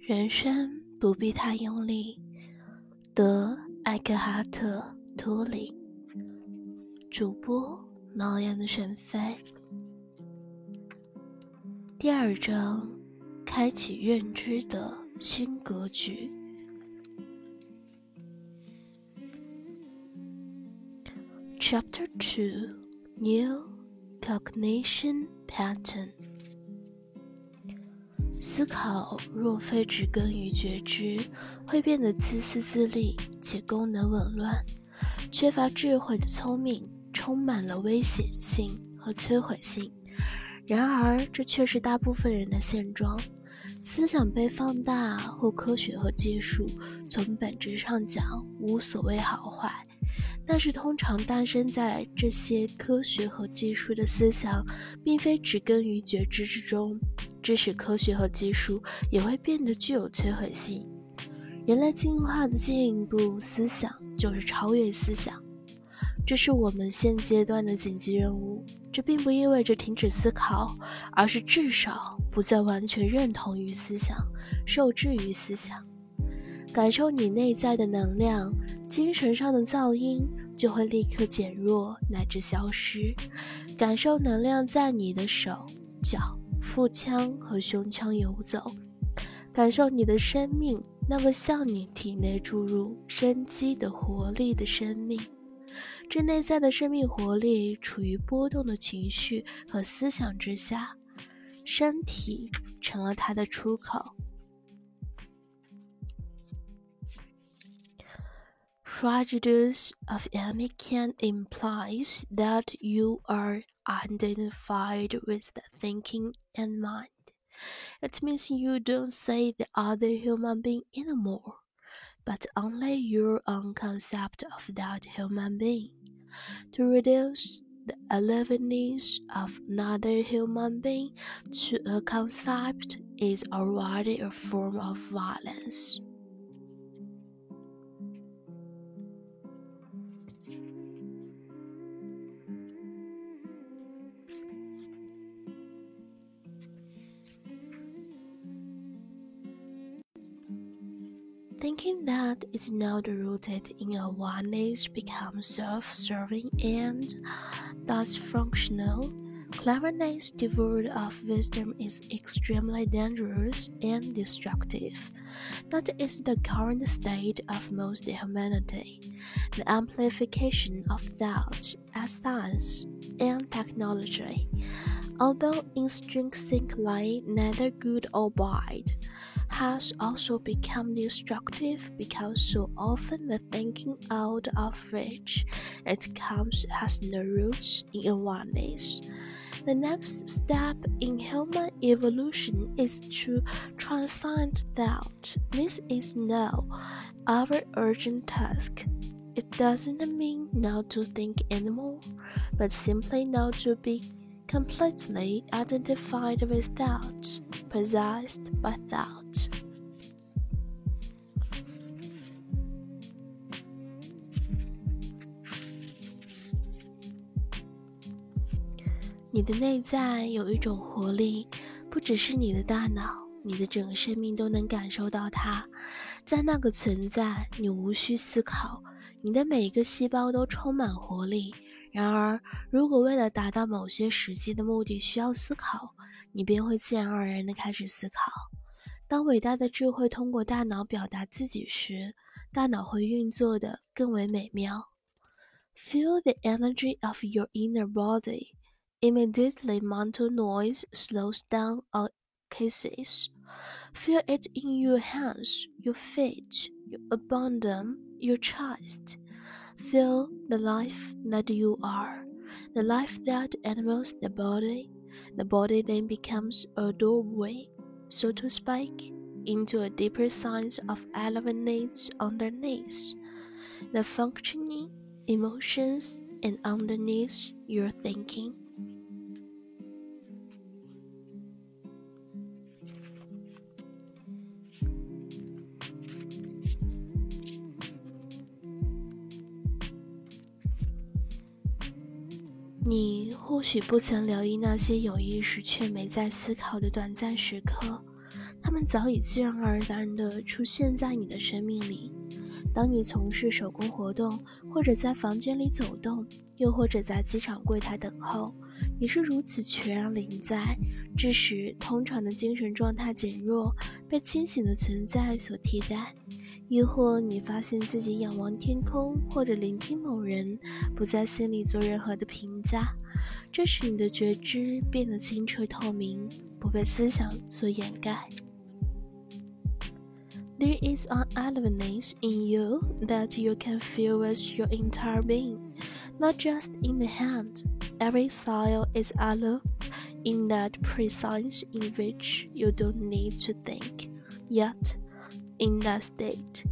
人生不必太用力。德艾克哈特·图灵，主播猫眼的选妃。第二章，开启认知的新格局。Chapter Two: New Cognition Pattern。思考若非植根于觉知，会变得自私自利且功能紊乱，缺乏智慧的聪明充满了危险性和摧毁性。然而，这却是大部分人的现状。思想被放大，或科学和技术，从本质上讲无所谓好坏。但是，通常诞生在这些科学和技术的思想，并非植根于觉知之中。致使科学和技术也会变得具有摧毁性。人类进化的进一步，思想就是超越思想，这是我们现阶段的紧急任务。这并不意味着停止思考，而是至少不再完全认同于思想，受制于思想。感受你内在的能量，精神上的噪音就会立刻减弱乃至消失。感受能量在你的手脚。腹腔和胸腔游走，感受你的生命，那个向你体内注入生机的活力的生命。这内在的生命活力处于波动的情绪和思想之下，身体成了它的出口。Prejudice of any kind implies that you are identified with the thinking and mind. It means you don't see the other human being anymore, but only your own concept of that human being. To reduce the aliveness of another human being to a concept is already a form of violence. Thinking that is not rooted in a oneness becomes self-serving and thus functional. Cleverness devoid of wisdom is extremely dangerous and destructive. That is the current state of most humanity. The amplification of thought as science and technology, although intrinsically neither good or bad, has also become destructive because so often the thinking out of which it comes has no roots in awareness. The next step in human evolution is to transcend thought. This is now our urgent task. It doesn't mean not to think anymore, but simply not to be completely identified with thought, possessed by thought. 你的内在有一种活力，不只是你的大脑，你的整个生命都能感受到它。在那个存在，你无需思考，你的每一个细胞都充满活力。然而，如果为了达到某些实际的目的需要思考，你便会自然而然地开始思考。当伟大的智慧通过大脑表达自己时，大脑会运作得更为美妙。Feel the energy of your inner body. Immediately, mental noise slows down or cases. Feel it in your hands, your feet, your abdomen, your chest. Feel the life that you are, the life that animates the body. The body then becomes a doorway, so to speak, into a deeper sense of elevates underneath. The functioning, emotions, and underneath your thinking. 你或许不曾留意那些有意识却没在思考的短暂时刻，他们早已自然而然地出现在你的生命里。当你从事手工活动，或者在房间里走动，又或者在机场柜台等候，你是如此全然临在，致使通常的精神状态减弱，被清醒的存在所替代；亦或你发现自己仰望天空，或者聆听某人，不在心里做任何的评价，这使你的觉知变得清澈透明，不被思想所掩盖。There is an aliveness in you that you can feel with your entire being, not just in the hand. Every cell is alive in that presence in which you don't need to think. Yet, in that state,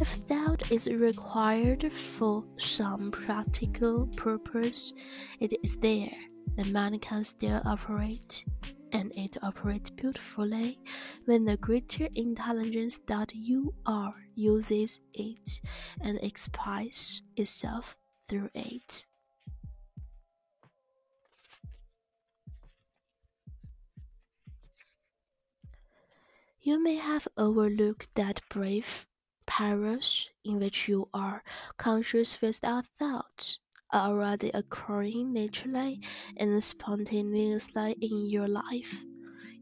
if thought is required for some practical purpose, it is there. The mind can still operate and it operates beautifully when the greater intelligence that you are uses it and expresses itself through it. You may have overlooked that brief period in which you are conscious without thought are already occurring naturally and spontaneously in your life.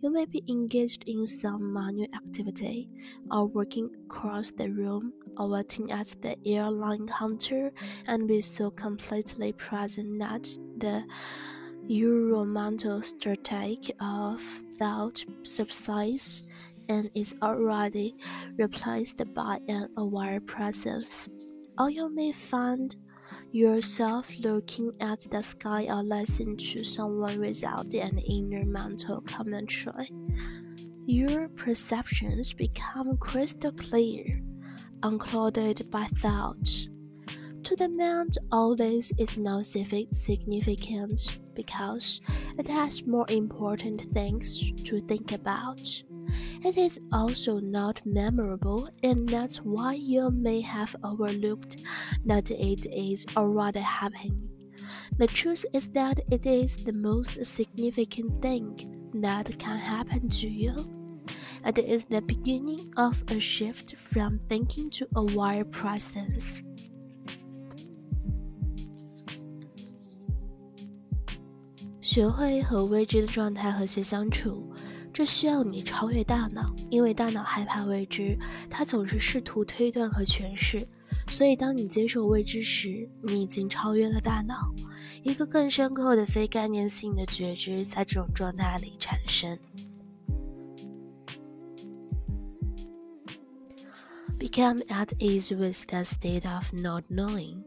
You may be engaged in some manual activity, or working across the room, or waiting at the airline counter, and be so completely present that the mental static of thought subsides and is already replaced by an aware presence. Or you may find yourself looking at the sky or listening to someone without an inner mental commentary. Your perceptions become crystal clear, unclouded by thought. To the mind, all this is not significant because it has more important things to think about. It is also not memorable, and that's why you may have overlooked that it is already happening. The truth is that it is the most significant thing that can happen to you. It is the beginning of a shift from thinking to aware presence. 学会和未知的状态和谐相处， 这需要你超越大脑，因为大脑害怕未知，它总是试图推断和诠释。所以，当你接受未知时，你已经超越了大脑。一个更深刻的非概念性的觉知在这种状态里产生。Become at ease with the state of not knowing.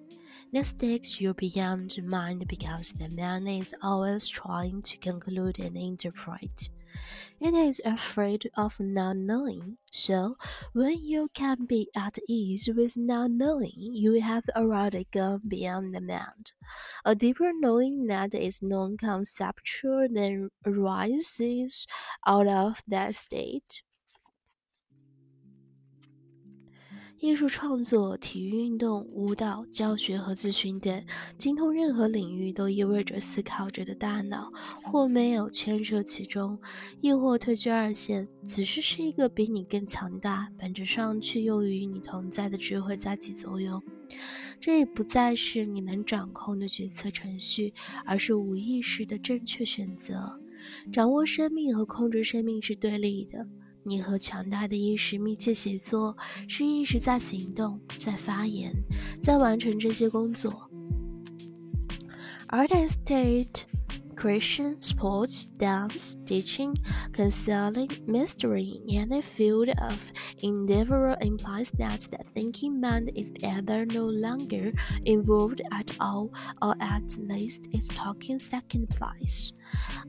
This takes you beyond mind because the mind is always trying to conclude and interpret. It is afraid of not knowing. So, when you can be at ease with not knowing, you have already gone beyond the mind. A deeper knowing that is non conceptual then arises out of that state. 艺术创作、体育运动、舞蹈、教学和咨询等，精通任何领域都意味着思考者的大脑或没有牵涉其中，亦或退居二线，此时是一个比你更强大、本质上却又与你同在的智慧在起作用。这也不再是你能掌控的决策程序，而是无意识的正确选择。掌握生命和控制生命是对立的。你和强大的意识密切协作，是意识在行动，在发言，在完成这些工作。Art and state Christian, sports, dance, teaching, counseling, mystery, any field of endeavor implies that the thinking mind is either no longer involved at all or at least is taking second place.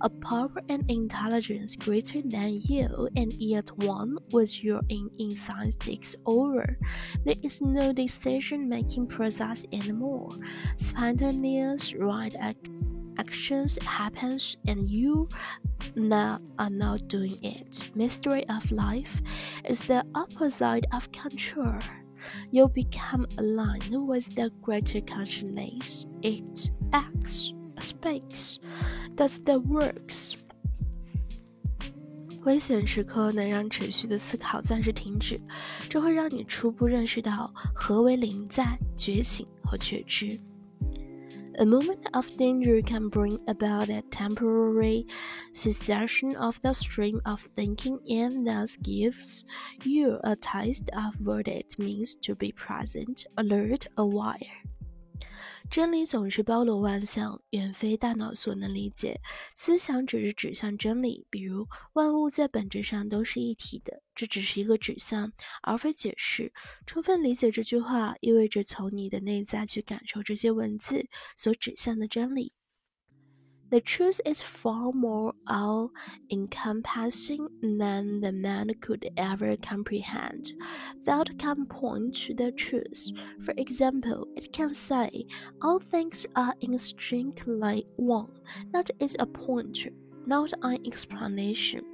A power and intelligence greater than you and yet one with your own insight takes over. There is no decision making process anymore. Spontaneous right act actions happens and you now are not doing it. Mystery of life is the opposite of control. You become aligned with the greater consciousness. It acts. speaks, does the works. 危险时刻能让持续的思考暂时停止，这会让你初步认识到何为临在、觉醒和觉知。 A moment of danger can bring about a temporary cessation of the stream of thinking and thus gives you a taste of what it means to be present, alert, aware. 真理总是包罗万象，远非大脑所能理解。思想只是指向真理，比如万物在本质上都是一体的，这只是一个指向，而非解释。充分理解这句话，意味着从你的内在去感受这些文字所指向的真理。The truth is far more all encompassing than the man could ever comprehend. That can point to the truth. For example, it can say, All things are intrinsically one. That is a pointer, not an explanation.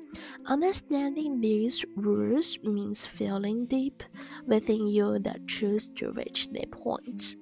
Understanding these rules means feeling deep within you the truth to which they point.